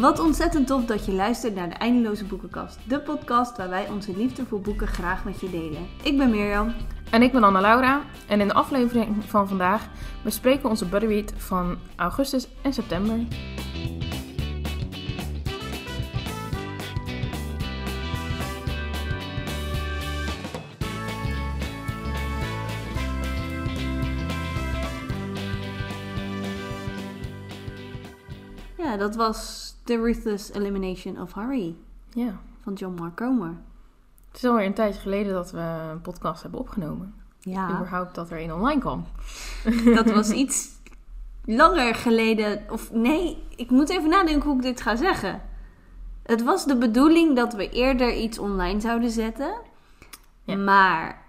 Wat ontzettend tof dat je luistert naar de Eindeloze Boekenkast. De podcast waar wij onze liefde voor boeken graag met je delen. Ik ben Mirjam. En ik ben Anna Laura. En in de aflevering van vandaag bespreken we onze buddyread van augustus en september. Ja, dat was The Ruthless Elimination of Harry Ja, van John Mark Comer. het is alweer een tijdje geleden dat we een podcast hebben opgenomen. Ja, Überhaupt dat er een online kwam. dat was iets langer geleden. Of nee, ik moet even nadenken hoe ik dit ga zeggen. Het was de bedoeling dat we eerder iets online zouden zetten. Ja. Maar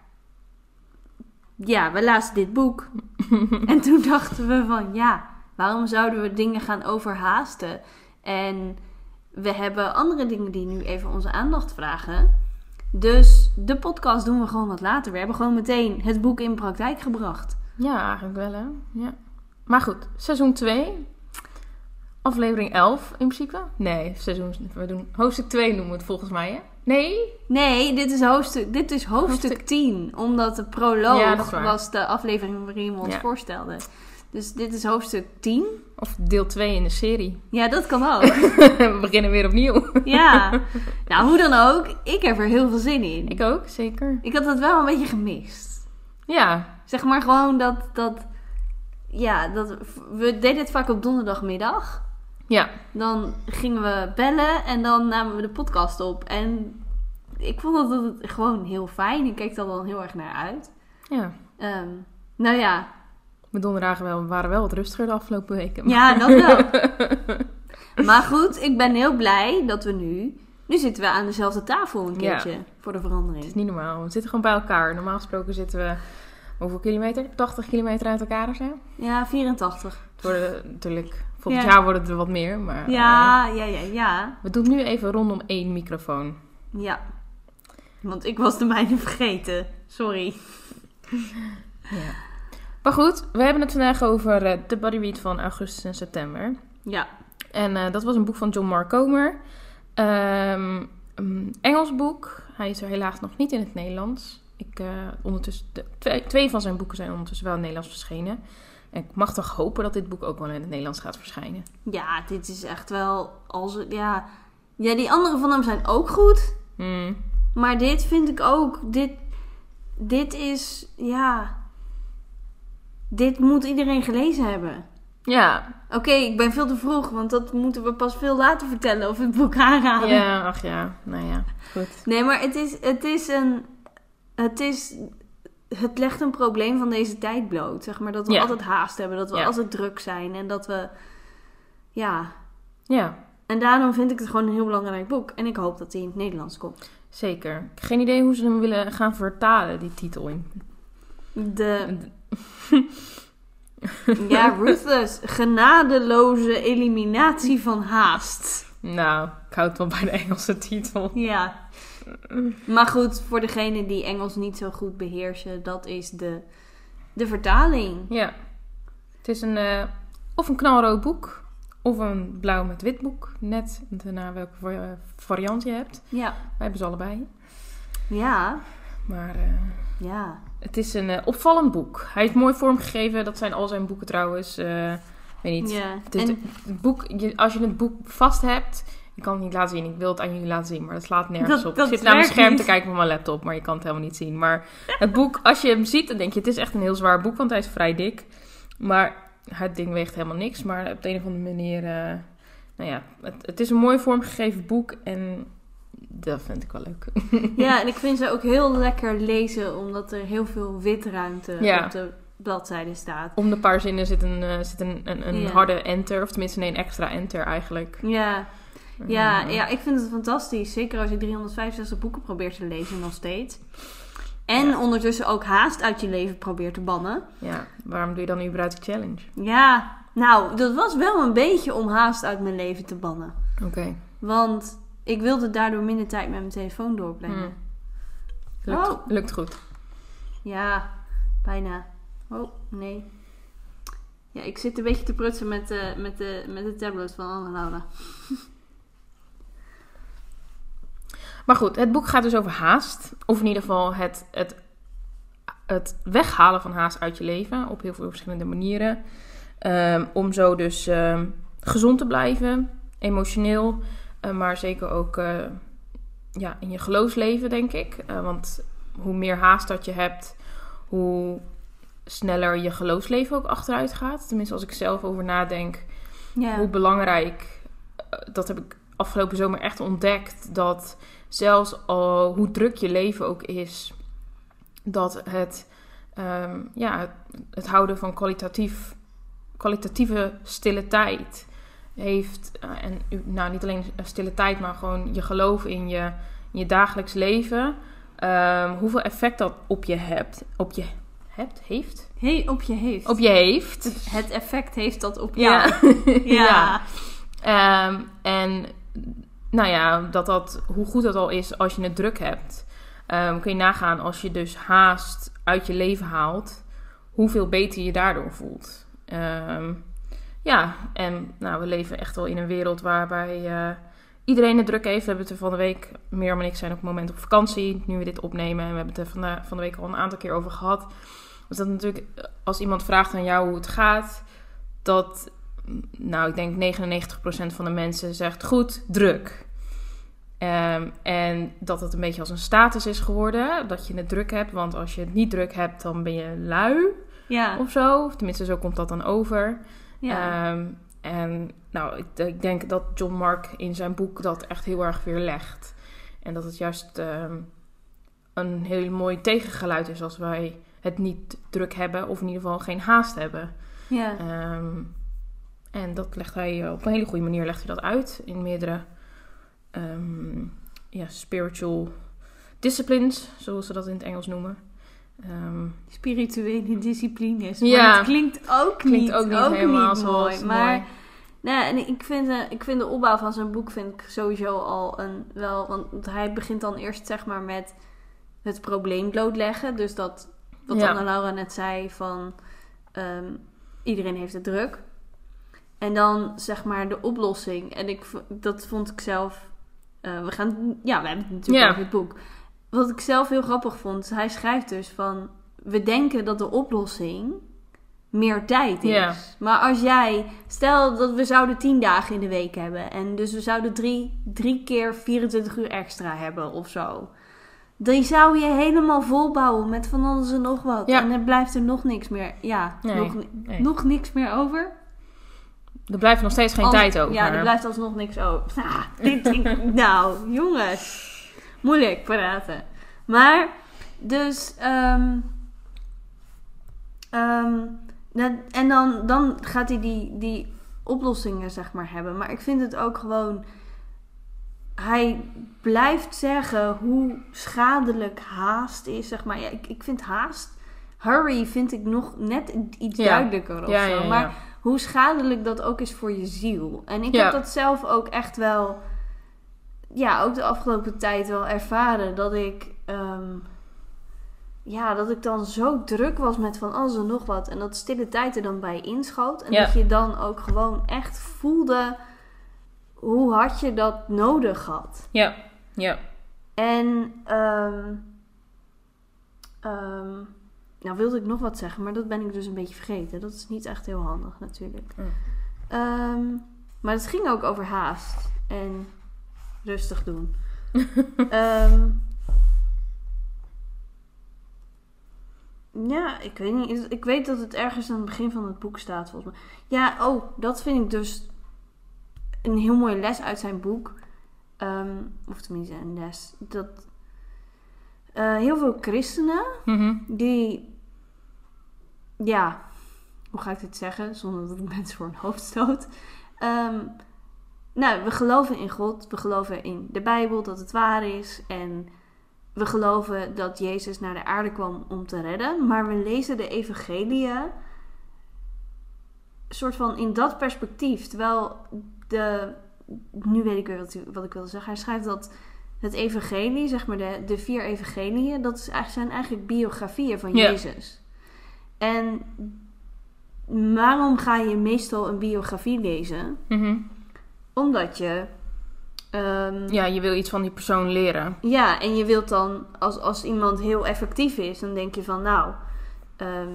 ja, we lazen dit boek. en toen dachten we van ja, waarom zouden we dingen gaan overhaasten? En we hebben andere dingen die nu even onze aandacht vragen. Dus de podcast doen we gewoon wat later. We hebben gewoon meteen het boek in praktijk gebracht. Ja, eigenlijk wel hè. Ja. Maar goed, seizoen 2. Aflevering 11 in principe. Nee, seizoen, we doen hoofdstuk 2 noemen we het volgens mij hè. Nee? Nee, dit is hoofdstuk, dit is hoofdstuk, Hoofdstuk- 10. Omdat de proloog Ja, was de aflevering waarin we ons Ja. voorstelden. Dus dit is hoofdstuk 10. Of deel 2 in de serie. Ja, dat kan ook. we beginnen weer opnieuw. ja. Nou, hoe dan ook. Ik heb er heel veel zin in. Ik ook, zeker. Ik had het wel een beetje gemist. Ja, Zeg maar gewoon dat... dat ja, dat, we deden het vaak op donderdagmiddag. ja. Dan gingen we bellen en dan namen we de podcast op. En ik vond dat het gewoon heel fijn. Ik keek er dan heel erg naar uit. Ja. Ehm, nou ja, Mijn donderdagen wel, waren wel wat rustiger de afgelopen weken. ja, dat wel. maar goed, ik ben heel blij dat we nu... Nu zitten we aan dezelfde tafel een Ja. keertje voor de Het verandering. is niet normaal. We zitten gewoon bij elkaar. Normaal gesproken zitten we... Hoeveel kilometer? 80 kilometer uit elkaar of zo? Ja, 84. Het worden natuurlijk... Volgend Ja. jaar worden het er wat meer, maar... eh, Ja, ja, ja, ja. we doen het nu even rondom één microfoon. Ja. Want ik was de mijne vergeten. Sorry. Ja. Maar goed, we hebben het vandaag over eh, de body read van augustus en september. Ja. En eh, dat was een boek van John Mark Comer. Ehm, een Engels boek. Hij is er helaas nog niet in het Nederlands. Ik, eh, ondertussen, de, twee, twee van zijn boeken zijn ondertussen wel in het Nederlands verschenen. En ik mag toch hopen dat dit boek ook wel in het Nederlands gaat verschijnen. Ja, dit is echt wel... Als, ja. ja, die andere van hem zijn ook goed. Hmm. Maar dit vind ik ook. Dit, dit is, ja. Dit moet iedereen gelezen hebben. Ja, Oké, ik ben veel te vroeg, want dat moeten we pas veel later vertellen of het boek aanraden. ja, ach ja, nou ja, goed. Nee, maar het is, het is een. Het is. Het legt een probleem van deze tijd bloot. Zeg maar dat we Ja. altijd haast hebben, dat we Ja. altijd druk zijn en dat we. Ja. Ja, En daarom vind ik het gewoon een heel belangrijk boek. En ik hoop dat hij in het Nederlands komt. zeker. Geen idee hoe ze hem willen gaan vertalen, die titel. In. De. Ja, Ruthless. Genadeloze eliminatie van haast. Nou, ik houd wel bij de Engelse titel. Ja. Maar goed, voor degene die Engels niet zo goed beheersen, dat is de, de vertaling. Ja. Het is een, eh, of een knalrood boek, of een blauw met wit boek. Net naar welke va- variant je hebt. Ja. Wij hebben ze allebei. Ja. Maar eh, Ja. Het is een eh, opvallend boek. Hij is mooi vormgegeven. Dat zijn al zijn boeken trouwens. eh weet niet. ja. Het En, het boek, je, als je het boek vast hebt... Ik kan het niet laten zien. Ik wil het aan jullie laten zien. Maar dat slaat nergens Dat- op. dat ik zit naar mijn scherm niet. te kijken op mijn laptop. Maar je kan het helemaal niet zien. Maar het boek, als je hem ziet, dan denk je... Het is echt een heel zwaar boek. Want hij is vrij dik. Maar het ding weegt helemaal niks. Maar op de een of andere manier... eh, nou ja, het, het is een mooi vormgegeven boek. En dat vind ik wel leuk. ja, en ik vind ze ook heel lekker lezen, omdat er heel veel witruimte Ja. op de bladzijde staat. Om de paar zinnen zit een, eh, zit een, een, een Ja. harde enter. Of tenminste een extra enter eigenlijk. Ja. Ja, ja, ik vind het fantastisch. Zeker als je 365 boeken probeert te lezen nog steeds. En Ja. ondertussen ook haast uit je leven probeert te bannen. Ja, waarom doe je dan überhaupt de challenge? Ja, nou, dat was wel een beetje om haast uit mijn leven te bannen. Oké. Want ik wilde daardoor minder tijd met mijn telefoon doorbrengen. Hmm. Lukt, Oh. lukt goed. Ja, bijna. Oh, nee. Ja, ik zit een beetje te prutsen met, de met, de, met de tablet van Anne Laura. Maar goed, het boek gaat dus over haast. Of in ieder geval het, het, het weghalen van haast uit je leven. Op heel veel verschillende manieren. Ehm, om zo dus ehm, gezond te blijven. Emotioneel. Eh, maar zeker ook eh, ja, in je geloofsleven, denk ik. Eh, want hoe meer haast dat je hebt, hoe sneller je geloofsleven ook achteruit gaat. Tenminste, als ik zelf over nadenk hoe belangrijk, dat heb ik afgelopen zomer echt ontdekt, dat zelfs al hoe druk je leven ook is, dat het, ehm, ja, het, het houden van kwalitatief, kwalitatieve stille tijd heeft, eh, en nou niet alleen stille tijd, maar gewoon je geloof in je, in je dagelijks leven, ehm, hoeveel effect dat op je hebt, op je hebt, heeft, Hey, op je heeft. op je heeft. Het effect heeft dat op Ja. jou. Ja. Ehm, en nou ja, dat dat, hoe goed dat al is als je het druk hebt. Ehm, kun je nagaan als je dus haast uit je leven haalt, hoeveel beter je daardoor voelt. Ehm, ja, en nou, we leven echt wel in een wereld waarbij eh, iedereen het druk heeft. We hebben het er van de week, Mirjam en ik zijn op het moment op vakantie, nu we dit opnemen. En we hebben het er van de, van de week al een aantal keer over gehad. Dus dat natuurlijk, als iemand vraagt aan jou hoe het gaat, dat nou, ik denk 99% van de mensen zegt goed, druk. Ehm, en dat het een beetje als een status is geworden, dat je het druk hebt. Want als je het niet druk hebt, dan ben je lui Ja. of zo. Of tenminste, zo komt dat dan over. Ja. Ehm, en nou, ik, ik denk dat John Mark in zijn boek dat echt heel erg weerlegt. En dat het juist ehm, een heel mooi tegengeluid is als wij het niet druk hebben, of in ieder geval geen haast hebben. ja. Ehm, en dat legt hij eh, op een hele goede manier legt hij dat uit in meerdere ja, spiritual disciplines, zoals ze dat in het Engels noemen. Ehm, Spirituele disciplines. Maar Ja. dat klinkt ook klinkt niet, ook niet helemaal niet zoals mooi. het Maar mooi. nou, en ik, vind, eh, ik vind de opbouw van zijn boek vind ik sowieso al een wel. Want hij begint dan eerst zeg maar met het probleem blootleggen. Dus dat wat Ja. Anna Laura net zei van ehm, iedereen heeft het druk. En dan zeg maar de oplossing. En ik, dat vond ik zelf. eh, we gaan. Ja, we hebben het natuurlijk Ja. over het boek. Wat ik zelf heel grappig vond. Hij schrijft dus van. We denken dat de oplossing meer tijd is. Maar als jij. Stel dat we zouden 10 dagen in de week hebben. En dus we zouden drie, drie keer 24 uur extra hebben of zo. Die zou je helemaal volbouwen met van alles en nog wat. Ja. En er blijft er nog niks meer. Ja, Nee, nog, nee. nog niks meer over. Er blijft nog steeds geen tijd over. Ja, er blijft alsnog niks over. Ah, dit, ik- nou, jongens. Moeilijk praten. Maar, dus... ehm, ehm, dat- en dan, dan gaat hij die, die oplossingen, zeg maar, hebben. Maar ik vind het ook gewoon... Hij blijft zeggen hoe schadelijk haast is, zeg maar. Ja, ik, ik vind haast... Hurry vind ik nog net iets Ja. duidelijker of ja, zo. Maar hoe schadelijk dat ook is voor je ziel. En ik heb dat zelf ook echt wel, ja, ook de afgelopen tijd wel ervaren. Dat ik, ehm, ja, dat ik dan zo druk was met van alles en nog wat. En dat stille tijd er dan bij inschoot. En Ja. dat je dan ook gewoon echt voelde hoe hard je dat nodig had. Ja, ja. En, ehm, ehm, nou wilde ik nog wat zeggen, maar dat ben ik dus een beetje vergeten. Dat is niet echt heel handig natuurlijk. Mm. Maar het ging ook over haast en rustig doen. Ehm, ja, ik weet niet. Ik weet dat het ergens aan het begin van het boek staat, volgens mij. Ja, oh, dat vind ik dus een heel mooie les uit zijn boek. Ehm, of tenminste een les. Dat eh, heel veel christenen Mhm. die, ja, hoe ga ik dit zeggen zonder dat ik mensen voor een hoofd stoot? Ehm, nou, we geloven in God, we geloven in de Bijbel dat het waar is en we geloven dat Jezus naar de aarde kwam om te redden, maar we lezen de evangeliën soort van in dat perspectief, terwijl de, nu weet ik weer wat, wat ik wilde zeggen. Hij schrijft dat het evangelie, zeg maar de, de vier evangeliën, dat is eigenlijk, zijn eigenlijk biografieën van. Jezus. En waarom ga je meestal een biografie lezen? Mhm. Omdat je ehm, Ja, je wil iets van die persoon leren. Ja, en je wilt dan, als, als iemand heel effectief is, dan denk je van, nou, ehm,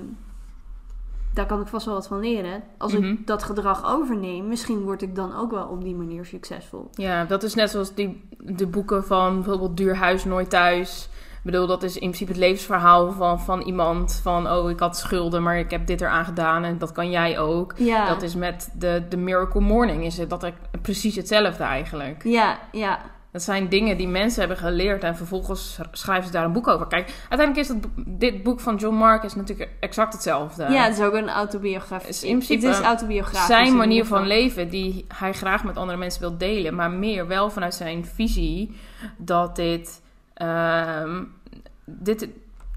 daar kan ik vast wel wat van leren. Als Mhm. ik dat gedrag overneem, misschien word ik dan ook wel op die manier succesvol. Ja, dat is net zoals die, de boeken van bijvoorbeeld Duur Huis Nooit Thuis. Ik bedoel, dat is in principe het levensverhaal van, van iemand. Van, oh, ik had schulden, maar ik heb dit eraan gedaan en dat kan jij ook. Ja, Dat is met de, de Miracle Morning, is het dat precies hetzelfde eigenlijk. ja, ja, Dat zijn dingen die mensen hebben geleerd en vervolgens schrijven ze daar een boek over. Kijk, uiteindelijk is dat, dit boek van John Marcus natuurlijk exact hetzelfde. ja, het is ook een autobiografie. Is in principe het is autobiografisch. zijn manier van leven die hij graag met andere mensen wil delen, maar meer wel vanuit zijn visie dat dit, ehm, dit,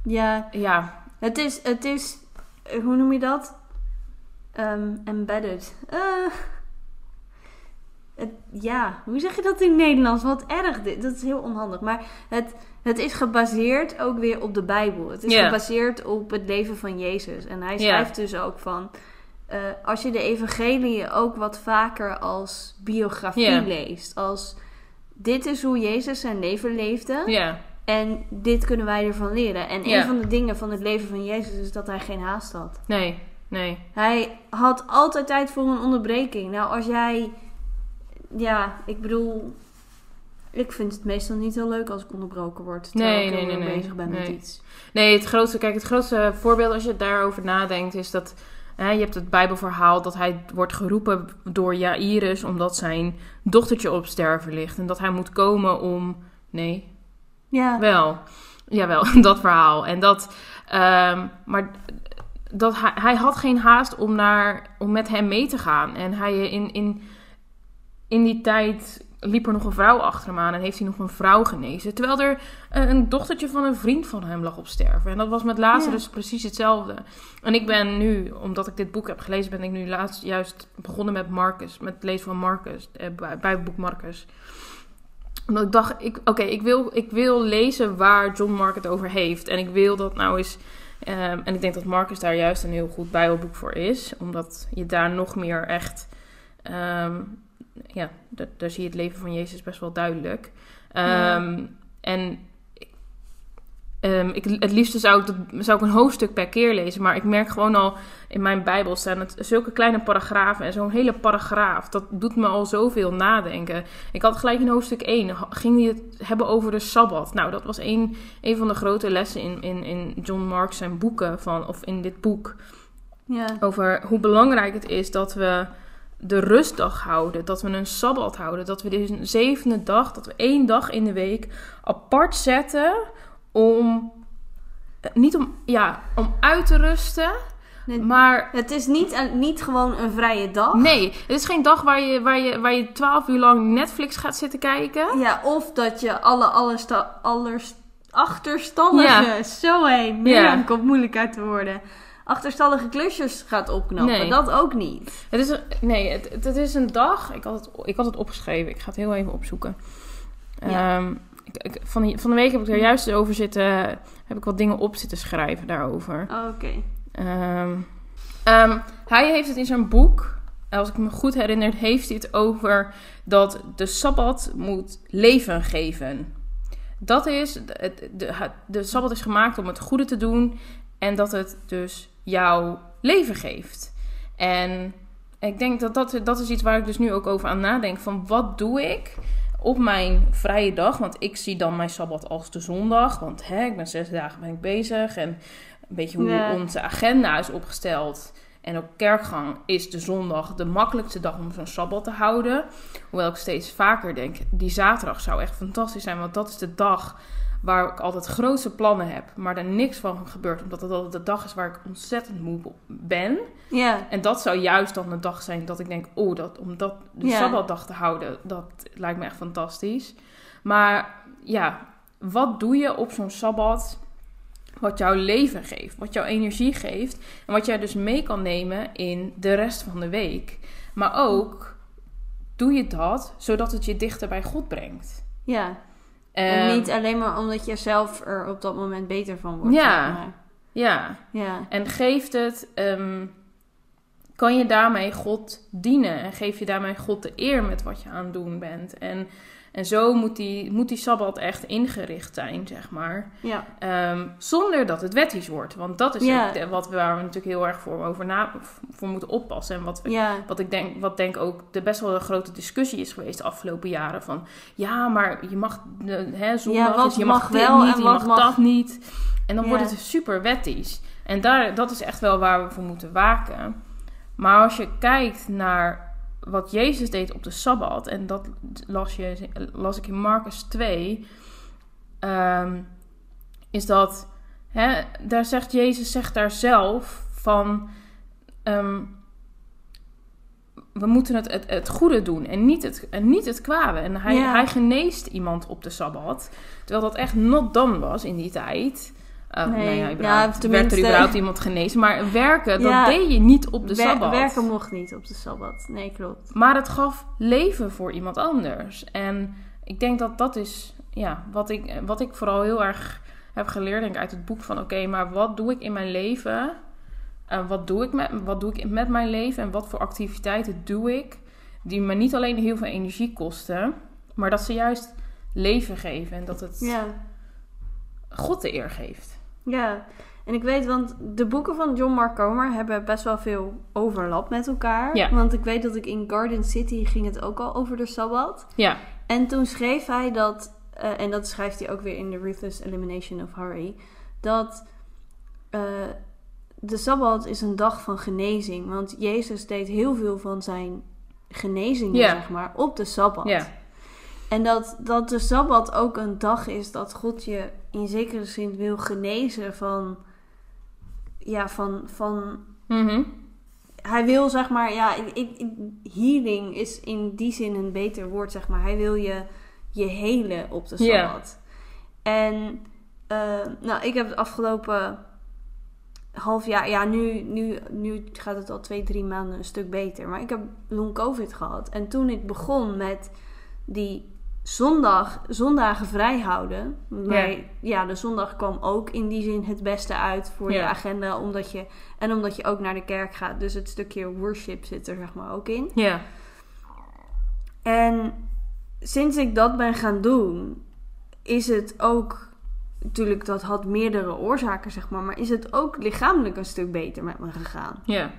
Ja, ja, het is, het is, hoe noem je dat? Ehm, embedded. Eh, het, ja, hoe zeg je dat in Nederlands? Wat erg, dit. dat is heel onhandig. Maar het, het is gebaseerd ook weer op de Bijbel. Het is gebaseerd op het leven van Jezus. En hij schrijft dus ook van... eh, als je de evangelie ook wat vaker als biografie leest. Als dit is hoe Jezus zijn leven leefde. ja, En dit kunnen wij ervan leren. En Ja. een van de dingen van het leven van Jezus is dat hij geen haast had. nee, nee, Hij had altijd tijd voor een onderbreking. Nou, als jij. Ja, ik bedoel. Ik vind het meestal niet heel leuk als ik onderbroken word. Terwijl Nee, ik nee, nee, nee. bezig ben met iets. Nee, het grootste, kijk, het grootste voorbeeld als je daarover nadenkt is dat hè, je hebt het Bijbelverhaal dat hij wordt geroepen door Jairus omdat zijn dochtertje op sterven ligt en dat hij moet komen om, nee, Ja, wel, jawel, dat verhaal en dat, ehm, maar dat hij, hij had geen haast om naar, om met hem mee te gaan en hij in in in die tijd liep er nog een vrouw achter hem aan en heeft hij nog een vrouw genezen. Terwijl er eh, een dochtertje van een vriend van hem lag op sterven. En dat was met Lazarus precies hetzelfde. En ik ben nu, omdat ik dit boek heb gelezen, ben ik nu laatst juist begonnen met Marcus. Met het lezen van Marcus, eh, bij, bij het boek Marcus. Omdat ik dacht, ik, oké, ik, wil, ik wil lezen waar John Mark het over heeft. En ik wil dat nou eens... ehm, en ik denk dat Marcus daar juist een heel goed bijbelboek voor is. Omdat je daar nog meer echt... ehm, ja, da- daar zie je het leven van Jezus best wel duidelijk. Ja. Ehm, En ehm, ik, het liefste zou ik, dat, zou ik een hoofdstuk per keer lezen. Maar ik merk gewoon al in mijn Bijbel staan het zulke kleine paragrafen. En zo'n hele paragraaf, dat doet me al zoveel nadenken. Ik had gelijk in hoofdstuk 1, ha- ging hij het hebben over de Sabbat. Nou, dat was een, een van de grote lessen in, in, in John Mark zijn boeken, van, of in dit boek ja. over hoe belangrijk het is dat we de rustdag houden, dat we een sabbat houden, dat we een zevende dag, dat we één dag in de week apart zetten om niet om ja om uit te rusten, Nee, maar Het is niet, niet gewoon een vrije dag. nee, het is geen dag waar je waar je waar je twaalf uur lang Netflix gaat zitten kijken. Ja, of dat je alle, alle sta, allers, achterstallige, Ja. zo heen, Mirjam Ja. komt moeilijk uit te worden, achterstallige klusjes gaat opknappen. Nee. Dat ook niet. Het is een, nee, het, het, is een dag. Ik had, het, ik had het opgeschreven. Ik ga het heel even opzoeken. Ja. Ehm, ik, van, die, van de week heb ik er juist over zitten. Heb ik wat dingen op zitten schrijven daarover. Oké. Ehm, ehm, hij heeft het in zijn boek. Als ik me goed herinner, heeft hij het over dat de sabbat moet leven geven. Dat is, de, de, de sabbat is gemaakt om het goede te doen en dat het dus jouw leven geeft. En ik denk dat dat, dat is iets waar ik dus nu ook over aan nadenk. Van wat doe ik op mijn vrije dag? Want ik zie dan mijn sabbat als de zondag. Want hè, ik ben zes dagen ben ik bezig. En een beetje hoe Ja. onze agenda is opgesteld. En op kerkgang is de zondag de makkelijkste dag om zo'n sabbat te houden. Hoewel ik steeds vaker denk, die zaterdag zou echt fantastisch zijn. Want dat is de dag waar ik altijd grootste plannen heb. Maar er niks van gebeurt. Omdat het altijd de dag is waar ik ontzettend moe ben. Ja. En dat zou juist dan de dag zijn dat ik denk... Oh, dat, om dat de Ja. Sabbatdag te houden, dat lijkt me echt fantastisch. Maar ja, wat doe je op zo'n Sabbat... wat jouw leven geeft, wat jouw energie geeft... en wat jij dus mee kan nemen in de rest van de week. Maar ook, doe je dat zodat het je dichter bij God brengt. Ja. En niet alleen maar omdat je zelf er op dat moment beter van wordt. Ja. zeg maar. Ja, Ja. En geeft het, ehm, kan je daarmee God dienen en geef je daarmee God de eer met wat je aan het doen bent. En En zo moet die, moet die Sabbat echt ingericht zijn, zeg maar. Ja. Ehm, zonder dat het wettisch wordt. Want dat is Ja. ook de- wat we, waar we natuurlijk heel erg voor, over na, voor moeten oppassen. En wat, Ja. wat ik denk, wat denk ook de best wel een grote discussie is geweest de afgelopen jaren. Van ja, maar je mag de, hè, zondag, Ja, dus je mag, mag dit wel niet, en je mag, mag- dat niet. En dan wordt het super wettisch. En daar, dat is echt wel waar we voor moeten waken. Maar als je kijkt naar wat Jezus deed op de Sabbat, en dat las, je, las ik in Marcus 2, ehm, is dat, hè, daar zegt Jezus zegt daar zelf van, ehm, we moeten het, het, het goede doen en niet het, en niet het kwade. En hij, Ja. hij geneest iemand op de Sabbat, terwijl dat echt not done was in die tijd. Uh, Nee, nou ja, werd er überhaupt iemand genezen. Maar werken, dat deed je niet op de Wer- Sabbat. werken mocht niet op de Sabbat. Nee, klopt. Maar het gaf leven voor iemand anders. En ik denk dat dat is ja, wat, ik, wat ik vooral heel erg heb geleerd denk ik, uit het boek van... oké, maar wat doe ik in mijn leven? En wat, doe ik met, wat doe ik met mijn leven? En wat voor activiteiten doe ik? Die me niet alleen heel veel energie kosten... maar dat ze juist leven geven. En dat het Ja. God de eer geeft. Ja, en ik weet, want de boeken van John Mark Comer hebben best wel veel overlap met elkaar. Ja. Want ik weet dat ik in Garden City ging het ook al over de Sabbat. Ja, En toen schreef hij dat, eh, en dat schrijft hij ook weer in The Ruthless Elimination of Hurry, dat eh, de Sabbat is een dag van genezing. Want Jezus deed heel veel van zijn genezingen, zeg maar, op de Sabbat. ja, En dat, dat de Sabbat ook een dag is dat God je in zekere zin wil genezen van... Ja, van... van Mhm. hij wil zeg maar... Ja, ik, ik, ik- healing is in die zin een beter woord, zeg maar. Hij wil je, je helen op de. Sabbat. En... eh, nou, ik heb het afgelopen half jaar... Ja, nu, nu, nu gaat het al twee, drie maanden een stuk beter. Maar ik heb long covid gehad. En toen ik begon met die zondag, zondagen vrij houden. Maar ja. de zondag kwam ook in die zin het beste uit voor je Ja. agenda. Omdat je, en omdat je ook naar de kerk gaat. Dus het stukje worship zit er zeg maar ook in. ja, En sinds ik dat ben gaan doen, is het ook... Natuurlijk, dat had meerdere oorzaken, zeg maar. Maar is het ook lichamelijk een stuk beter met me gegaan. ja,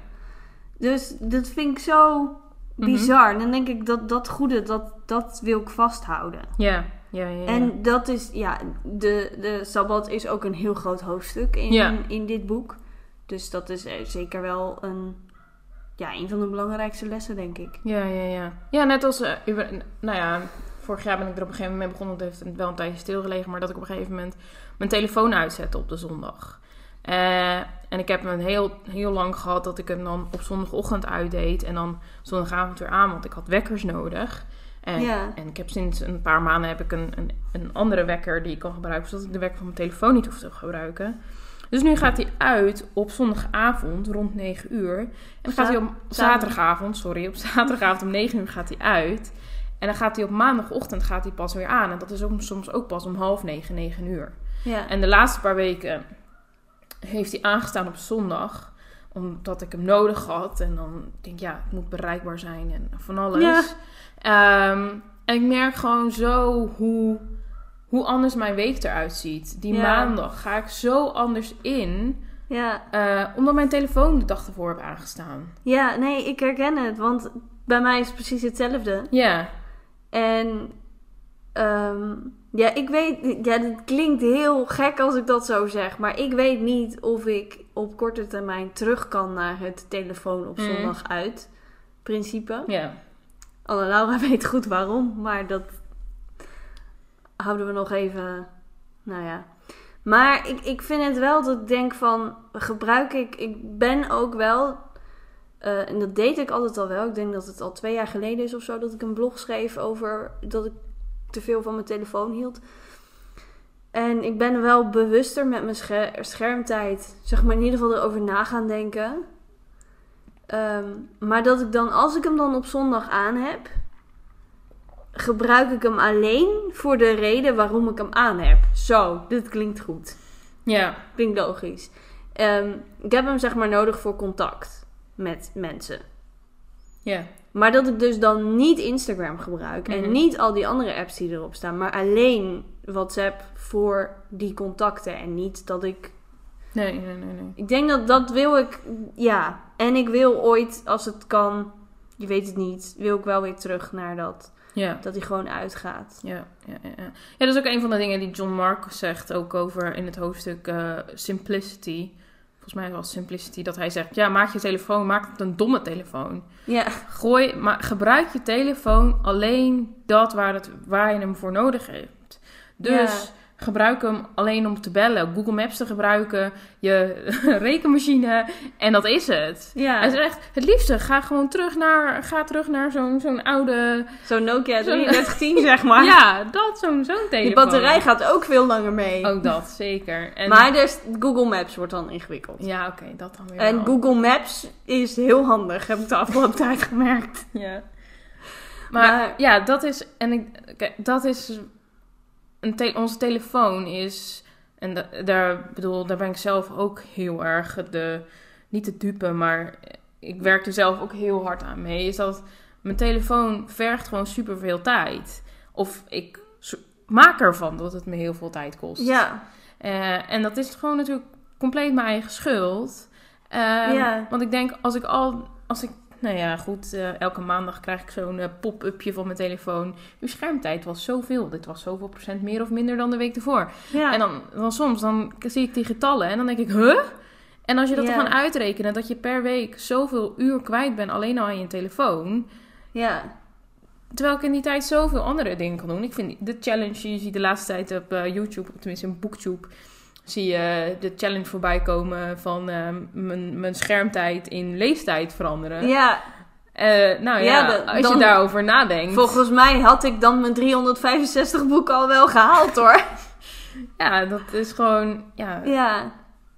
Dus dat vind ik zo Mhm. bizar. Dan denk ik dat dat goede, dat, dat wil ik vasthouden. ja, ja, ja, ja. En dat is, ja, de, de Sabbat is ook een heel groot hoofdstuk in, Ja. in dit boek. Dus dat is zeker wel een, ja, een van de belangrijkste lessen, denk ik. Ja, ja, ja. Ja, net als, eh, uber- nou ja, vorig jaar ben ik er op een gegeven moment mee begonnen. Het heeft wel een tijdje stilgelegen, maar dat ik op een gegeven moment mijn telefoon uitzette op de zondag. Eh, en ik heb hem heel, heel lang gehad dat ik hem dan op zondagochtend uitdeed en dan zondagavond weer aan, want ik had wekkers nodig. En, Ja. en ik heb sinds een paar maanden heb ik een, een, een andere wekker die ik kan gebruiken, zodat ik de wekker van mijn telefoon niet hoef te gebruiken. Dus nu gaat hij uit op zondagavond rond 9 uur. En dan gaat hij op zaterdagavond, sorry, op zaterdagavond om 9 uur gaat hij uit. En dan gaat hij op maandagochtend gaat hij pas weer aan. En dat is ook soms ook pas om half negen, 9 uur. Ja, En de laatste paar weken heeft hij aangestaan op zondag. Omdat ik hem nodig had. En dan denk ik, ja, het moet bereikbaar zijn en van alles. Ja. Ehm, en ik merk gewoon zo hoe, hoe anders mijn week eruit ziet. Die Ja. maandag ga ik zo anders in. ja. eh, omdat mijn telefoon de dag ervoor heb aangestaan. ja, nee, ik herken het, want bij mij is het precies hetzelfde. Ja, En ehm, ja, ik weet, ja, het klinkt heel gek als ik dat zo zeg, maar ik weet niet of ik op korte termijn terug kan naar het telefoon op Mm. zondag uit principe. ja, Alle Laura weet goed waarom, maar dat houden we nog even, nou ja. Maar ik, ik vind het wel dat ik denk van, gebruik ik, ik ben ook wel, eh, en dat deed ik altijd al wel. Ik denk dat het al twee jaar geleden is of zo, dat ik een blog schreef over dat ik te veel van mijn telefoon hield. En ik ben wel bewuster met mijn scher- schermtijd, zeg maar in ieder geval erover na gaan denken. Ehm, maar dat ik dan, als ik hem dan op zondag aan heb, gebruik ik hem alleen voor de reden waarom ik hem aan heb. Zo, dit klinkt goed. ja, Klinkt logisch. Ehm, ik heb hem zeg maar nodig voor contact met mensen. ja. Maar dat ik dus dan niet Instagram gebruik Mhm. en niet al die andere apps die erop staan, maar alleen WhatsApp voor die contacten en niet dat ik. Nee, nee, nee, nee. Ik denk dat dat wil ik, ja. En ik wil ooit, als het kan, je weet het niet, wil ik wel weer terug naar dat, Ja. dat hij gewoon uitgaat. Ja, ja, ja, ja. ja, dat is ook een van de dingen die John Mark zegt, ook over in het hoofdstuk eh, Simplicity. Volgens mij was Simplicity dat hij zegt, ja, maak je telefoon, maak het een domme telefoon. Ja, Gooi, maar gebruik je telefoon alleen dat waar, het, waar je hem voor nodig hebt. Dus gebruik hem alleen om te bellen, Google Maps te gebruiken, je rekenmachine en dat is het. ja. Hij zegt, het liefste, ga gewoon terug naar, ga terug naar zo'n zo'n oude... Zo'n Nokia Zo'n- 3310, zeg maar. Ja, dat, zo'n zo'n telefoon. Die batterij gaat ook veel langer mee. Ook dat, zeker. En, Maar dus Google Maps wordt dan ingewikkeld. Ja, oké, dat dan weer En wel. Google Maps is heel handig, heb ik de afgelopen tijd gemerkt. Ja. Maar, Maar- ja, dat is... En ik, dat is... Een te- onze telefoon is... En da- daar, bedoel, daar ben ik zelf ook heel erg de... Niet de dupe, maar ik werk er zelf ook heel hard aan mee. Is dat mijn telefoon vergt gewoon superveel tijd. Of ik maak ervan dat het me heel veel tijd kost. Ja, Eh, en dat is gewoon natuurlijk compleet mijn eigen schuld. Ehm, Ja. Want ik denk, als ik al... Als ik, nou ja, goed, eh, elke maandag krijg ik zo'n eh, pop-upje van mijn telefoon. Uw schermtijd was zoveel. Dit was zoveel procent meer of minder dan de week ervoor. ja. En dan, dan soms, dan zie ik die getallen en dan denk ik, huh? En als je dat Ja. dan gaat uitrekenen, dat je per week zoveel uur kwijt bent alleen al aan je telefoon... ja. Terwijl ik in die tijd zoveel andere dingen kan doen. Ik vind de challenge, je ziet de laatste tijd op eh, YouTube, tenminste in BookTube, zie je de challenge voorbij komen van eh, mijn, mijn schermtijd in leeftijd veranderen. ja. Eh, nou ja, Ja, de- als dan- je daarover nadenkt. Volgens mij had ik dan mijn 365 boeken al wel gehaald hoor. Ja, dat is gewoon, ja, Ja,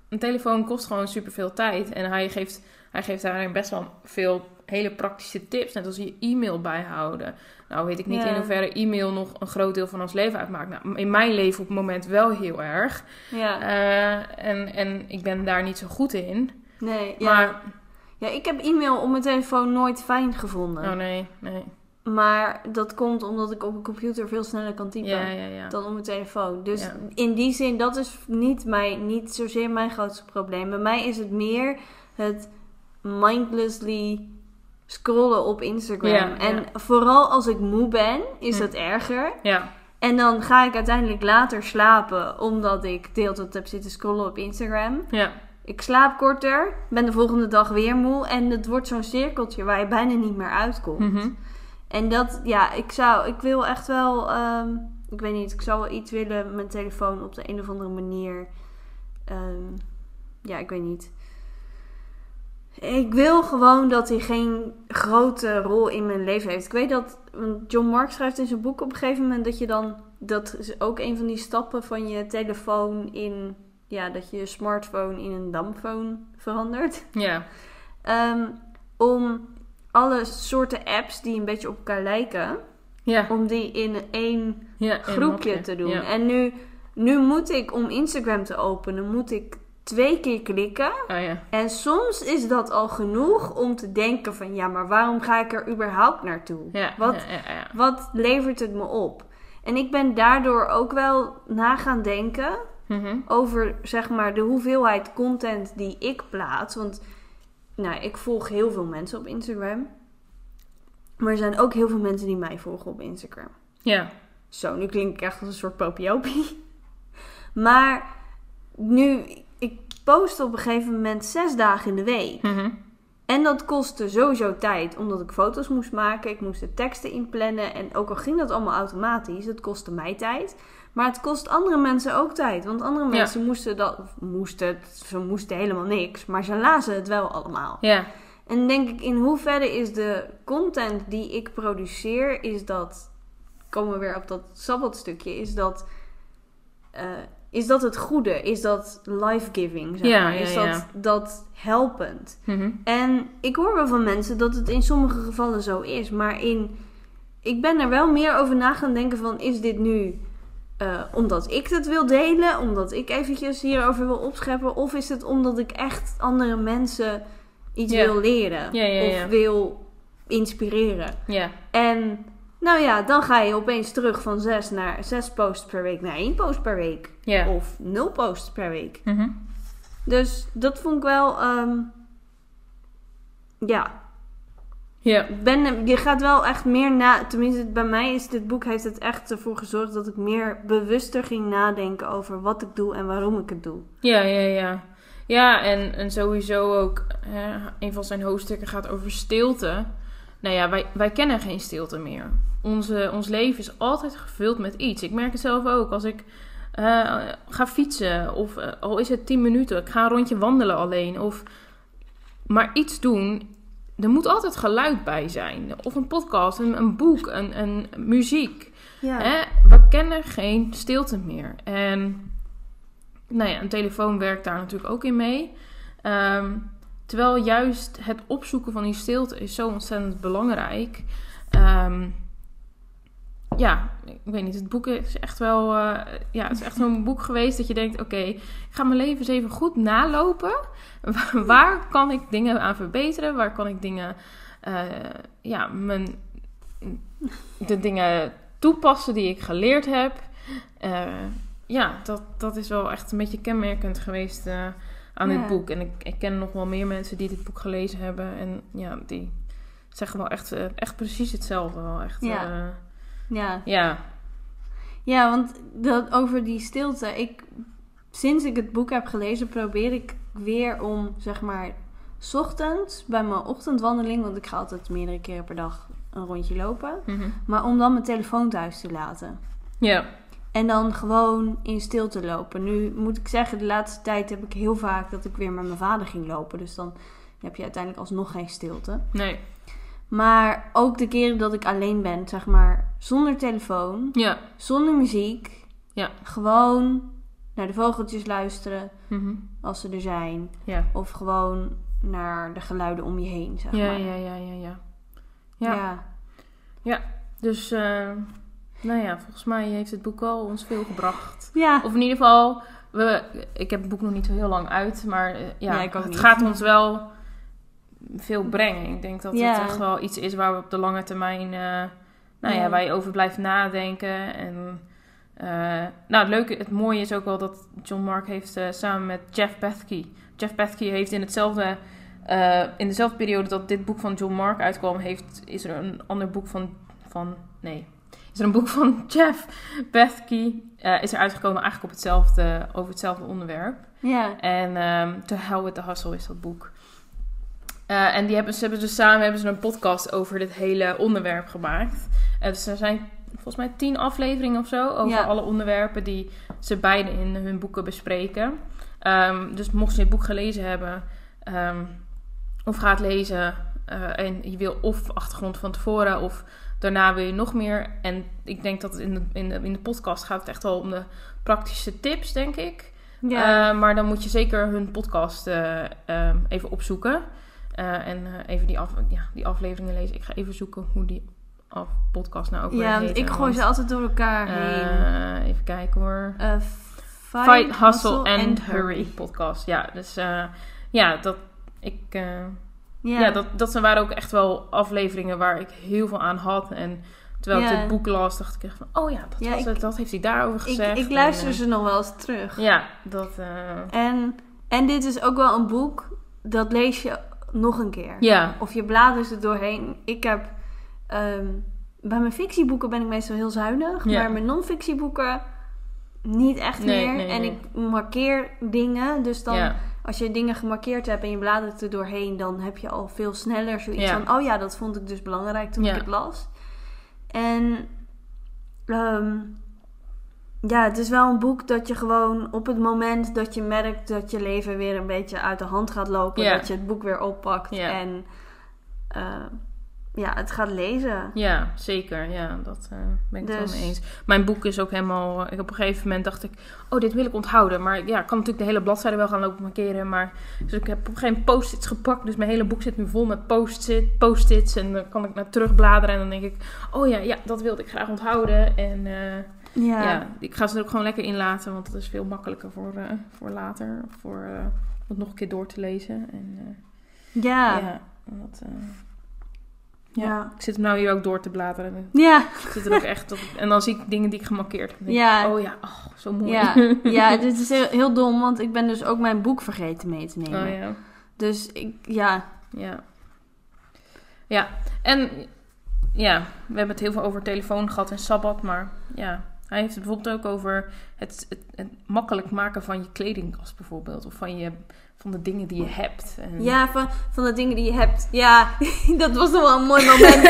een telefoon kost gewoon superveel tijd. En hij geeft, hij geeft daarin best wel veel hele praktische tips. Net als je e-mail bijhouden. Nou weet ik niet Ja. in hoeverre e-mail nog een groot deel van ons leven uitmaakt. Nou, in mijn leven op het moment wel heel erg. ja. Eh, en, en ik ben daar niet zo goed in. Nee, ja. Maar, ja, ik heb e-mail op mijn telefoon nooit fijn gevonden. oh nee, nee. Maar dat komt omdat ik op een computer veel sneller kan typen. Ja, ja, ja. dan op mijn telefoon. Dus in die zin, dat is niet, mijn, niet zozeer mijn grootste probleem. Bij mij is het meer het mindlessly scrollen op Instagram. Ja, en ja. vooral als ik moe ben, is het erger. Ja, En dan ga ik uiteindelijk later slapen, omdat ik de hele tijd heb zitten scrollen op Instagram. ja. Ik slaap korter, ben de volgende dag weer moe. En het wordt zo'n cirkeltje waar je bijna niet meer uitkomt. Mhm. En dat, ja, ik zou, ik wil echt wel, ehm, ik weet niet, ik zou wel iets willen met mijn telefoon op de een of andere manier. ehm, ja, ik weet niet. Ik wil gewoon dat hij geen grote rol in mijn leven heeft. Ik weet dat, John Mark schrijft in zijn boek op een gegeven moment dat je dan, dat is ook een van die stappen van je telefoon in, ja, dat je je smartphone in een dampphone verandert. Ja, Ehm, om alle soorten apps die een beetje op elkaar lijken, ja. om die in één ja groepje te doen. Ja. En nu, nu moet ik, om Instagram te openen, moet ik twee keer klikken. Oh ja. En soms is dat al genoeg om te denken van, ja, maar waarom ga ik er überhaupt naartoe? Ja, Wat, ja, wat levert het me op? En ik ben daardoor ook wel na gaan denken Mhm. over zeg maar de hoeveelheid content die ik plaats. Want nou, ik volg heel veel mensen op Instagram. Maar er zijn ook heel veel mensen die mij volgen op Instagram. Ja. Zo, nu klink ik echt als een soort popiopie. Maar nu, post op een gegeven moment zes dagen in de week. Mhm. En dat kostte sowieso tijd, omdat ik foto's moest maken. Ik moest de teksten inplannen. En ook al ging dat allemaal automatisch, het kostte mij tijd. Maar het kost andere mensen ook tijd. Want andere Ja. mensen moesten dat, moesten ze moesten helemaal niks. Maar ze lazen het wel allemaal. Ja. En denk ik, in hoeverre is de content die ik produceer, is dat, komen we weer op dat sabbatstukje, is dat, eh, is dat het goede? Is dat life-giving, zeg Ja, maar? Is ja. dat, dat helpend? Mhm. En ik hoor wel van mensen dat het in sommige gevallen zo is. Maar in, ik ben er wel meer over na gaan denken van... Is dit nu eh, omdat ik het wil delen? Omdat ik eventjes hierover wil opscheppen? Of is het omdat ik echt andere mensen iets wil leren? Of wil inspireren. Ja. En nou ja, dan ga je opeens terug van zes naar zes posts per week naar één post per week. Ja. Of nul posts per week. Mhm. Dus dat vond ik wel, ehm, ja, Ja. ben, je gaat wel echt meer na, tenminste bij mij is dit boek heeft het echt ervoor gezorgd dat ik meer bewuster ging nadenken over wat ik doe en waarom ik het doe. Ja, ja, ja. Ja, en, en sowieso ook, hè, een van zijn hoofdstukken gaat over stilte. Nou ja, wij, wij kennen geen stilte meer. Onze, ons leven is altijd gevuld met iets. Ik merk het zelf ook. Als ik eh, ga fietsen, of eh, al is het 10 minuten, ik ga een rondje wandelen alleen, of maar iets doen. Er moet altijd geluid bij zijn. Of een podcast, een, een boek, een, een muziek. Ja. Hè? We kennen geen stilte meer. En nou ja, een telefoon werkt daar natuurlijk ook in mee. Ehm, terwijl juist het opzoeken van die stilte is zo ontzettend belangrijk. Ehm, ja, ik weet niet. Het boek is echt wel. eh, ja, het is echt zo'n boek geweest dat je denkt: oké, ik ga mijn leven eens even goed nalopen. Waar kan ik dingen aan verbeteren? Waar kan ik dingen. eh, ja, mijn. De dingen toepassen die ik geleerd heb. Eh, ja, dat, dat is wel echt een beetje kenmerkend geweest aan Ja. dit boek. En ik, ik ken nog wel meer mensen die dit boek gelezen hebben. En ja, die zeggen wel echt, eh, echt precies hetzelfde. Wel echt, Ja. eh, ja. ja. Ja, want dat, over die stilte. Ik, sinds ik het boek heb gelezen, probeer ik weer om, zeg maar, 's ochtends bij mijn ochtendwandeling. Want ik ga altijd meerdere keren per dag een rondje lopen. Mhm. Maar om dan mijn telefoon thuis te laten. Ja. En dan gewoon in stilte lopen. Nu moet ik zeggen, de laatste tijd heb ik heel vaak dat ik weer met mijn vader ging lopen. Dus dan heb je uiteindelijk alsnog geen stilte. Nee. Maar ook de keren dat ik alleen ben, zeg maar, zonder telefoon, Ja. zonder muziek. Ja. Gewoon naar de vogeltjes luisteren Mhm. als ze er zijn. Ja. Of gewoon naar de geluiden om je heen, zeg Ja, maar. ja, ja, ja, ja. Ja. ja. Dus, eh, nou ja, volgens mij heeft het boek wel ons veel gebracht. Ja. Of in ieder geval, we, ik heb het boek nog niet zo heel lang uit, maar eh, ja, ook het niet. gaat ons wel veel brengen. Ik denk dat Ja. het echt wel iets is waar we op de lange termijn, eh, nou ja, Ja. waar je over blijft nadenken. En eh, nou, het leuke, het mooie is ook wel dat John Mark heeft samen met Jeff Bethke. Jeff Bethke heeft in hetzelfde, in dezelfde periode dat dit boek van John Mark uitkwam, heeft, is er een ander boek van, van nee, is er een boek van Jeff Bethke eh, is er uitgekomen eigenlijk op hetzelfde, over hetzelfde onderwerp. Ja. En ehm To Hell with the Hustle is dat boek. Eh, en die hebben, ze hebben dus samen hebben ze een podcast over dit hele onderwerp gemaakt. Dus er zijn volgens mij tien afleveringen of zo over Ja. alle onderwerpen die ze beide in hun boeken bespreken. Ehm, dus mocht je het boek gelezen hebben ehm, of gaat lezen en je wil of achtergrond van tevoren of daarna wil je nog meer. En ik denk dat het in de, in de, in de podcast gaat het echt wel om de praktische tips, denk ik. Ja. Eh, maar dan moet je zeker hun podcast eh, ehm, even opzoeken. Eh, en even die, af, ja, die afleveringen lezen. Ik ga even zoeken hoe die af, podcast nou ook ja, heet. ik gooi ze altijd door elkaar heen. Even kijken hoor. Fight, Fight, Hustle and Hurry podcast. Ja, dus ja, dat, ik, Ja. ja. dat, dat zijn waren ook echt wel afleveringen waar ik heel veel aan had. En terwijl Ja. ik dit boek las, dacht ik echt van... Oh ja, dat, Ja, was ik- het, dat heeft hij daarover ik, gezegd. ik luister En, eh, ze nog wel eens terug. Ja, dat... eh, En, en dit is ook wel een boek, dat lees je nog een keer. ja, Of je bladert er doorheen. Ik heb... ehm, bij mijn fictieboeken ben ik meestal heel zuinig. Maar mijn non-fictieboeken niet echt Nee, meer. nee, en ik markeer dingen. Dus dan, ja, als je dingen gemarkeerd hebt en je bladert er doorheen... dan heb je al veel sneller zoiets Ja. van... oh ja, dat vond ik dus belangrijk toen Ja. ik het las. En... ehm, ja, het is wel een boek dat je gewoon op het moment dat je merkt dat je leven weer een beetje uit de hand gaat lopen, Ja. dat je het boek weer oppakt Ja. en eh, ja, het gaat lezen. ja, zeker. Ja, dat eh, ben ik het Dus- wel mee eens. Mijn boek is ook helemaal... Ik op een gegeven moment dacht ik... Oh, dit wil ik onthouden. Maar ja, ik kan natuurlijk de hele bladzijde wel gaan lopen markeren. Maar dus ik heb op een gegeven moment post-its gepakt. Dus mijn hele boek zit nu vol met post-it, post-its. En dan kan ik naar terugbladeren. En dan denk ik... Oh ja, ja, dat wilde ik graag onthouden. En eh, Ja, ja. ik ga ze er ook gewoon lekker in laten. Want dat is veel makkelijker voor, eh, voor later. Voor eh, om het nog een keer door te lezen. En, eh, ja. ja, dat, Ja. Ik zit hem nou hier ook door te bladeren. Ja, Ik zit er ook echt op. En dan zie ik dingen die ik gemarkeerd heb. Ik, Ja. Oh ja, oh, zo mooi. ja, ja, dit is heel, heel dom, want ik ben dus ook mijn boek vergeten mee te nemen. Oh ja. Dus ik, ja, Ja. Ja, en ja, we hebben het heel veel over telefoon gehad en sabbat, maar ja, hij heeft het bijvoorbeeld ook over het, het, het makkelijk maken van je kledingkast bijvoorbeeld, of van, je, van de dingen die je hebt. En... ja van, van de dingen die je hebt. Ja, dat was nog wel een mooi moment.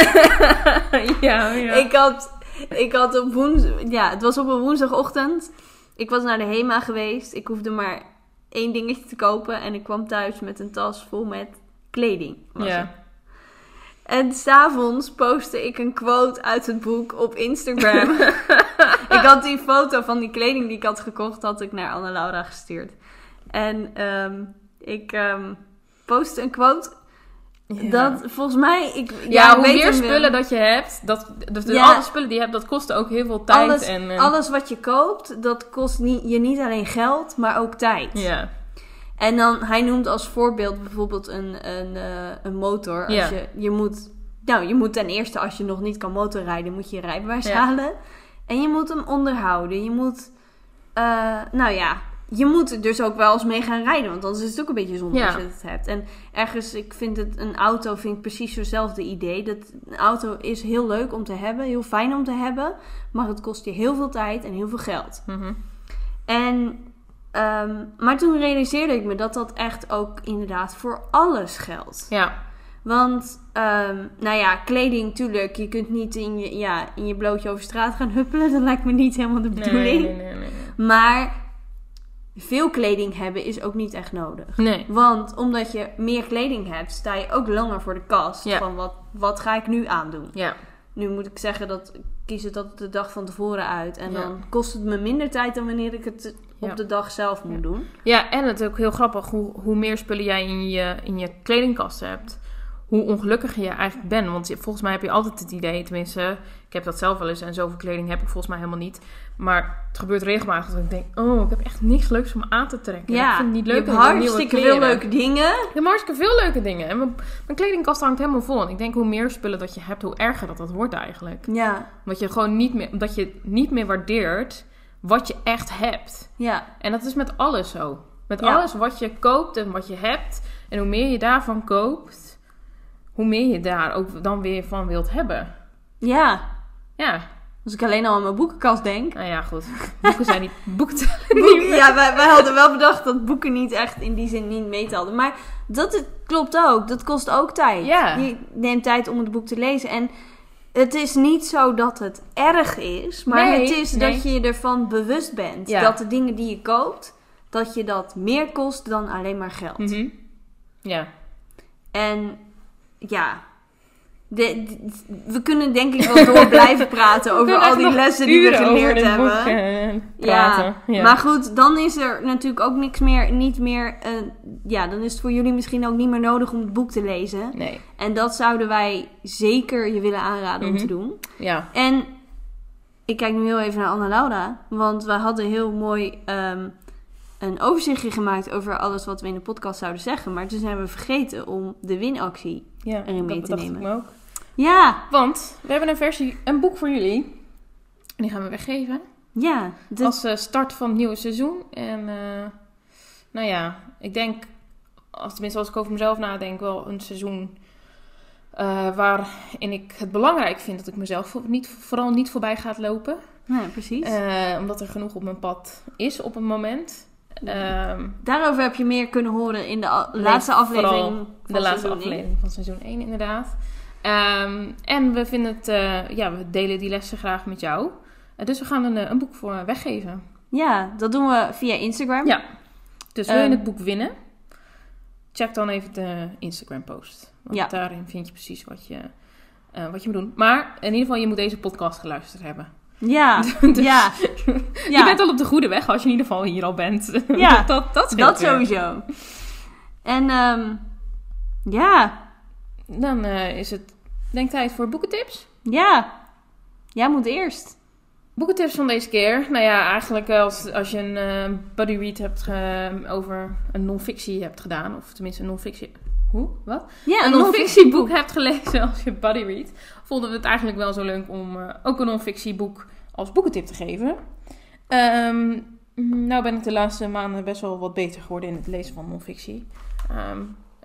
ja, ja. Ik had, ik had op woensdag, ja, het was op een woensdagochtend. Ik was naar de HEMA geweest. Ik hoefde maar één dingetje te kopen en ik kwam thuis met een tas vol met kleding. was het. En s'avonds postte ik een quote uit het boek op Instagram. ik had die foto van die kleding die ik had gekocht, had ik naar Anne Laura gestuurd. En ehm, ik ehm postte een quote Ja. dat volgens mij... Ik, ja, hoe meer spullen dat je hebt, dat, dus Ja. alle spullen die je hebt, dat kost ook heel veel tijd. Alles, en, en- alles wat je koopt, dat kost niet, je niet alleen geld, maar ook tijd. Ja, En dan, hij noemt als voorbeeld bijvoorbeeld een, een, eh, een motor. Als Ja. je, je, moet, nou, je moet ten eerste, als je nog niet kan motorrijden, moet je je rijbewijs Ja. halen. En je moet hem onderhouden. Je moet, eh, nou ja, je moet er dus ook wel eens mee gaan rijden. Want anders is het ook een beetje zonde Ja. als je het hebt. En ergens, ik vind het, een auto vind ik precies zo'nzelfde idee. Dat, een auto is heel leuk om te hebben, heel fijn om te hebben. Maar het kost je heel veel tijd en heel veel geld. mhm. En, ehm, maar toen realiseerde ik me dat dat echt ook inderdaad voor alles geldt. ja. Want, ehm, nou ja, kleding, tuurlijk, je kunt niet in je, ja, in je blootje over straat gaan huppelen. Dat lijkt me niet helemaal de bedoeling. nee, nee, nee, nee. Maar veel kleding hebben is ook niet echt nodig. Nee. Want omdat je meer kleding hebt, sta je ook langer voor de kast. Ja. Van wat, wat ga ik nu aandoen? Ja. Nu moet ik zeggen dat ik kies het altijd de dag van tevoren uit. En Ja. dan kost het me minder tijd dan wanneer ik het op Ja. de dag zelf moet doen. Ja, en het is ook heel grappig hoe, hoe meer spullen jij in je, in je kledingkast hebt, hoe ongelukkiger je eigenlijk bent. Want volgens mij heb je altijd het idee, tenminste, ik heb dat zelf wel eens en zoveel kleding heb ik volgens mij helemaal niet. Maar het gebeurt regelmatig dat ik denk, oh, ik heb echt niks leuks om aan te trekken. Ja, ik vind het niet leuk je hebt hartstikke veel leuke dingen. Ik heb hartstikke veel leuke dingen. En mijn, mijn kledingkast hangt helemaal vol. En ik denk, hoe meer spullen dat je hebt, hoe erger dat dat wordt eigenlijk. Ja, Omdat je gewoon niet meer, omdat je niet meer waardeert wat je echt hebt. ja, En dat is met alles zo. Met Ja. alles wat je koopt en wat je hebt. En hoe meer je daarvan koopt, hoe meer je daar ook dan weer van wilt hebben. ja. Ja, Als ik alleen al aan mijn boekenkast denk. nou ja, goed. Boeken zijn niet... Boeken Boeken- ja, wij, wij hadden wel bedacht dat boeken niet echt in die zin niet meetelden. Maar dat het, klopt ook. Dat kost ook tijd. Ja. Je neemt tijd om het boek te lezen. En het is niet zo dat het erg is. Maar Nee, het is nee. dat je je ervan bewust bent. Ja. Dat de dingen die je koopt, dat je dat meer kost dan alleen maar geld. Mhm. Ja. En ja, de- de- we kunnen denk ik wel door blijven praten over al die lessen die we geleerd hebben. Praten. Ja, Maar goed, dan is er natuurlijk ook niks meer, niet meer, eh, ja, dan is het voor jullie misschien ook niet meer nodig om het boek te lezen. Nee. En dat zouden wij zeker je willen aanraden om Mhm. te doen. Ja. En ik kijk nu heel even naar Anna Laura, want we hadden heel mooi ehm, een overzichtje gemaakt over alles wat we in de podcast zouden zeggen. Maar toen zijn we vergeten om de winactie. Ja, Erin mee dat te bedacht ik nemen. me ook. Ja, Want we hebben een versie, een boek voor jullie. En die gaan we weggeven. ja. de- Als eh, start van het nieuwe seizoen. En eh, nou ja, ik denk, als, tenminste als ik over mezelf nadenk, wel een seizoen eh, waarin ik het belangrijk vind dat ik mezelf niet, vooral niet voorbij ga lopen. ja, precies. Eh, omdat er genoeg op mijn pad is op een moment. Ehm, Daarover heb je meer kunnen horen in de laatste aflevering van de laatste aflevering van seizoen 1 inderdaad. Ehm, en we vinden het, eh, ja, we delen die lessen graag met jou. Eh, dus we gaan een, eh, een boek voor weggeven. Ja, dat doen we via Instagram. Ja. Dus wil je Ehm. het boek winnen? Check dan even de Instagram post. Want Ja. daarin vind je precies wat je, wat je moet doen. Maar in ieder geval, je moet deze podcast geluisterd hebben. Ja, Dus ja. Je Ja. bent al op de goede weg als je in ieder geval hier al bent. Ja, dat, dat, dat sowieso. En ehm, ja, Dan is het denk tijd voor boekentips. ja. Jij moet eerst. Boekentips van deze keer. Nou ja, eigenlijk als, als je een eh buddy read hebt ge- over een non-fictie hebt gedaan. Of tenminste een non-fictie hoe? Wat? Ja, een non-fictieboek hebt gelezen als je buddy read, vonden we het eigenlijk wel zo leuk om eh, ook een non-fictieboek als boekentip te geven. Ehm, nou ben ik de laatste maanden best wel wat beter geworden in het lezen van non-fictie. Ehm,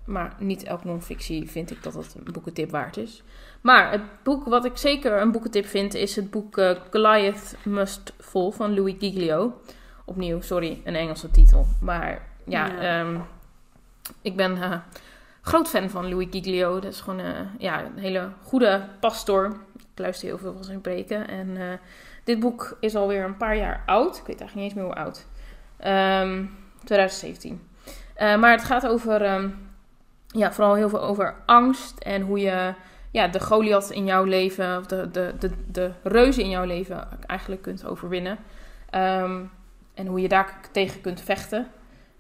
maar niet elk non-fictie vind ik dat het een boekentip waard is. Maar het boek wat ik zeker een boekentip vind is het boek eh, Goliath Must Fall van Louis Giglio. Opnieuw, sorry, een Engelse titel. Maar ja, Ja. ehm, ik ben eh, groot fan van Louis Giglio. Dat is gewoon eh, ja, een hele goede pastor. Ik luister heel veel van zijn preken. En dit boek is alweer een paar jaar oud. Ik weet eigenlijk niet eens meer hoe oud. Ehm, 2017. Eh, maar het gaat over, ehm, ja, vooral heel veel over angst. En hoe je ja, de Goliath in jouw leven, of de, de, de, de reuzen in jouw leven eigenlijk kunt overwinnen. Ehm, en hoe je daar tegen kunt vechten.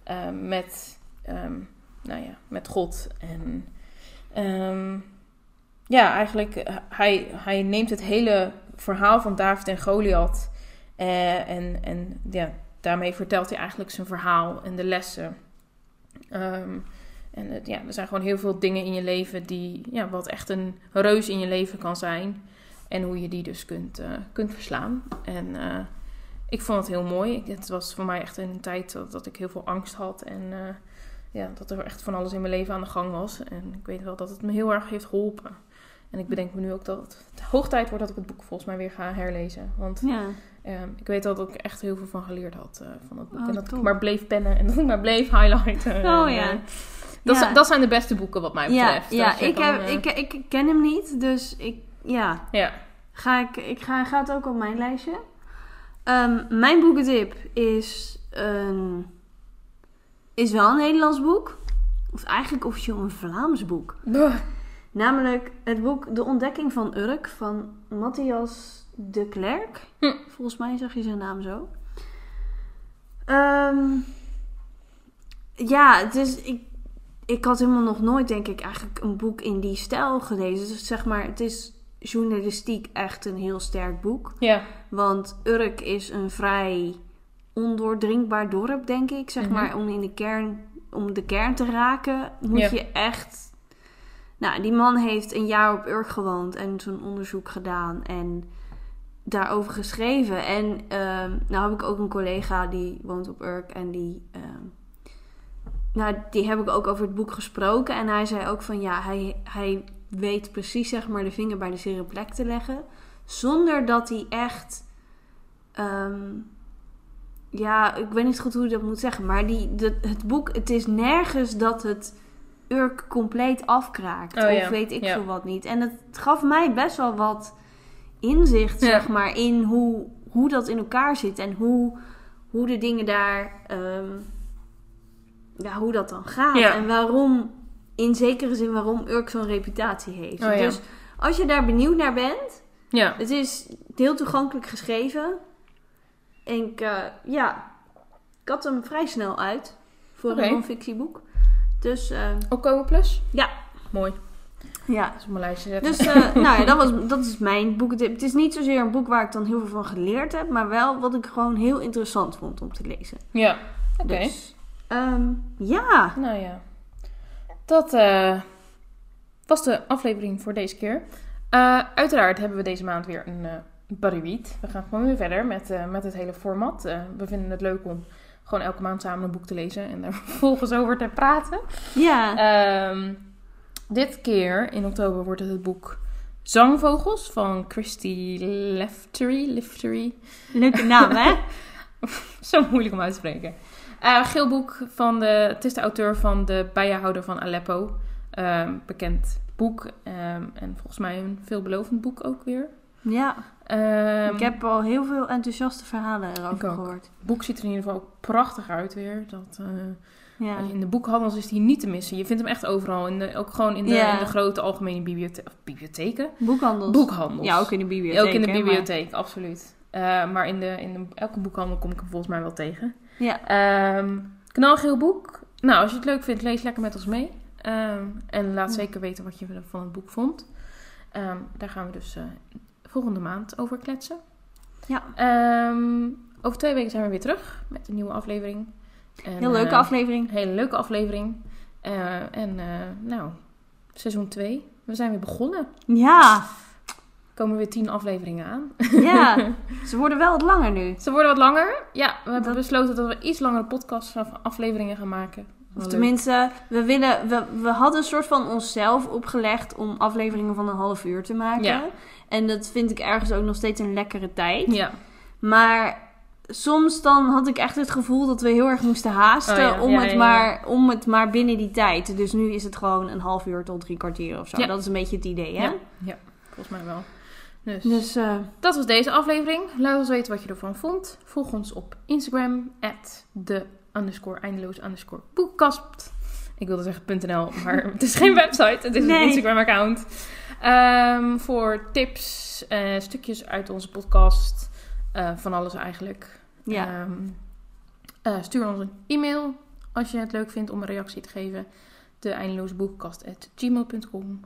ehm, met, ehm, nou ja, met God. En ja, eigenlijk, eh, hij, hij neemt het hele verhaal van David en Goliath. eh, en en ja, daarmee vertelt hij eigenlijk zijn verhaal en de lessen. Ehm, en het, ja, er zijn gewoon heel veel dingen in je leven die, ja, wat echt een reus in je leven kan zijn. En hoe je die dus kunt, eh, kunt verslaan. En eh, ik vond het heel mooi. Ik- Het was voor mij echt een tijd dat, dat ik heel veel angst had. En eh, ja, dat er echt van alles in mijn leven aan de gang was. En ik weet wel dat het me heel erg heeft geholpen. En ik bedenk me nu ook dat het hoog tijd wordt dat ik het boek volgens mij weer ga herlezen. Want Ja. Ehm, ik weet dat ik echt heel veel van geleerd had van het boek. Oh, en dat top. ik maar bleef pennen en dat ik maar bleef highlighten. Oh En, ja. Dat, zijn- dat zijn de beste boeken wat mij betreft. ja ik, kan, heb, eh, ik, ik ken hem niet, dus ik, ja, ja. ga ik, ik ga, gaat ook op mijn lijstje. Ehm, mijn boekentip is, een, is wel een Nederlands boek. Of eigenlijk officieel een Vlaams boek. Buh. Namelijk het boek De Ontdekking van Urk van Matthias de Klerk. Hm. Volgens mij zag je zijn naam zo. Ehm, ja, het is, ik, ik had helemaal nog nooit, denk ik, eigenlijk een boek in die stijl gelezen. Dus zeg maar, het is journalistiek echt een heel sterk boek. Ja. Want Urk is een vrij ondoordringbaar dorp, denk ik. Zeg Mhm. maar, om in de kern, om de kern te raken, moet Ja. je echt. Nou, die man heeft een jaar op Urk gewoond en zo'n onderzoek gedaan en daarover geschreven. En ehm, nou heb ik ook een collega die woont op Urk en die. ehm, nou, die heb ik ook over het boek gesproken. En hij zei ook van ja, hij, hij weet precies zeg maar de vinger bij de zere plek te leggen. Zonder dat hij echt. ehm, ja, ik weet niet goed hoe je dat moet zeggen. Maar die, het boek, het is nergens dat het Urk compleet afkraakt. Oh ja, Of weet ik ja. veel wat niet. En het gaf mij best wel wat inzicht, Ja. zeg maar, in hoe, hoe dat in elkaar zit. En hoe, hoe de dingen daar. ehm, ja, hoe dat dan gaat. Ja. En waarom, in zekere zin, waarom Urk zo'n reputatie heeft. Oh ja. Dus als je daar benieuwd naar bent, Ja. het is heel toegankelijk geschreven. En ik, eh, ja, ik had hem vrij snel uit voor Oké. een non-fictieboek. Dus, eh, Opkomen plus? Ja. Mooi. ja. Dat is op mijn lijstje zetten. Dus, eh, nou ja, dat, was, dat is mijn boekentip. Het is niet zozeer een boek waar ik dan heel veel van geleerd heb, maar wel wat ik gewoon heel interessant vond om te lezen. ja. Oké. Dus, ehm, ja. Nou ja. Dat eh, was de aflevering voor deze keer. Eh, uiteraard hebben we deze maand weer een read. We gaan gewoon weer verder met, met het hele format. We vinden het leuk om gewoon elke maand samen een boek te lezen en daar vervolgens over te praten. Ja. Ehm, dit keer in oktober wordt het het boek Zangvogels van Christy Leftery. Leftery. Leuke naam, hè? Zo moeilijk om uit te spreken. Eh geel boek van de... Het is de auteur van de bijenhouder van Aleppo. Ehm, bekend boek. Ehm, en volgens mij een veelbelovend boek ook weer. Ja. Ehm, ik heb al heel veel enthousiaste verhalen erover gehoord. Het boek ziet er in ieder geval ook prachtig uit weer. Dat, eh, Ja. In de boekhandels is die niet te missen. Je vindt hem echt overal. In de, ook gewoon in de, Ja. in de grote algemene bibliotheek. Of bibliotheken? Boekhandels. Boekhandels. Ja, ook in de bibliotheek. Ook in de maar- bibliotheek, absoluut. Eh, maar in, de, in de, elke boekhandel kom ik hem volgens mij wel tegen. Ja. Ehm, knalgeel boek. Nou, als je het leuk vindt, lees lekker met ons mee. Ehm, en laat zeker weten wat je van het boek vond. Ehm, daar gaan we dus eh, volgende maand over kletsen. Ja. Over twee weken zijn we weer terug met een nieuwe aflevering. En, Heel leuke eh, aflevering. Hele leuke aflevering. Eh, en nou, seizoen 2. We zijn weer begonnen. Ja, Komen weer tien afleveringen aan. ja. Ze worden wel wat langer nu. Ze worden wat langer. Ja, we hebben Dat- besloten dat we iets langere podcast afleveringen gaan maken. Of leuk. tenminste, we, willen, we, we hadden een soort van onszelf opgelegd om afleveringen van een half uur te maken. Ja. En dat vind ik ergens ook nog steeds een lekkere tijd. Ja, Maar soms dan had ik echt het gevoel dat we heel erg moesten haasten Oh ja, om, ja, het ja, Maar, om het maar binnen die tijd. Dus nu is het gewoon een half uur tot drie kwartier of zo. Ja. Dat is een beetje het idee, hè? Ja. ja, volgens mij wel. Dus, Dus eh, dat was deze aflevering. Laat ons weten wat je ervan vond. Volg ons op Instagram, at de underscore eindeloos underscore boekkast. Ik wilde zeggen .nl, maar het is geen website. Het is Nee. een Instagram account. Ehm, voor tips, eh, stukjes uit onze podcast. eh, van alles eigenlijk. ja. Ehm, eh, stuur ons een e-mail als je het leuk vindt om een reactie te geven. De eindeloosboekenkast.gmail.com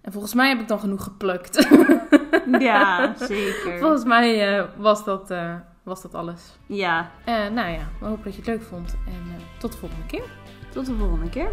En volgens mij heb ik dan genoeg geplukt. ja, zeker. volgens mij eh, was, dat, eh, was dat alles. Ja, Eh, nou ja, we hopen dat je het leuk vond. En tot de volgende keer. tot de volgende keer.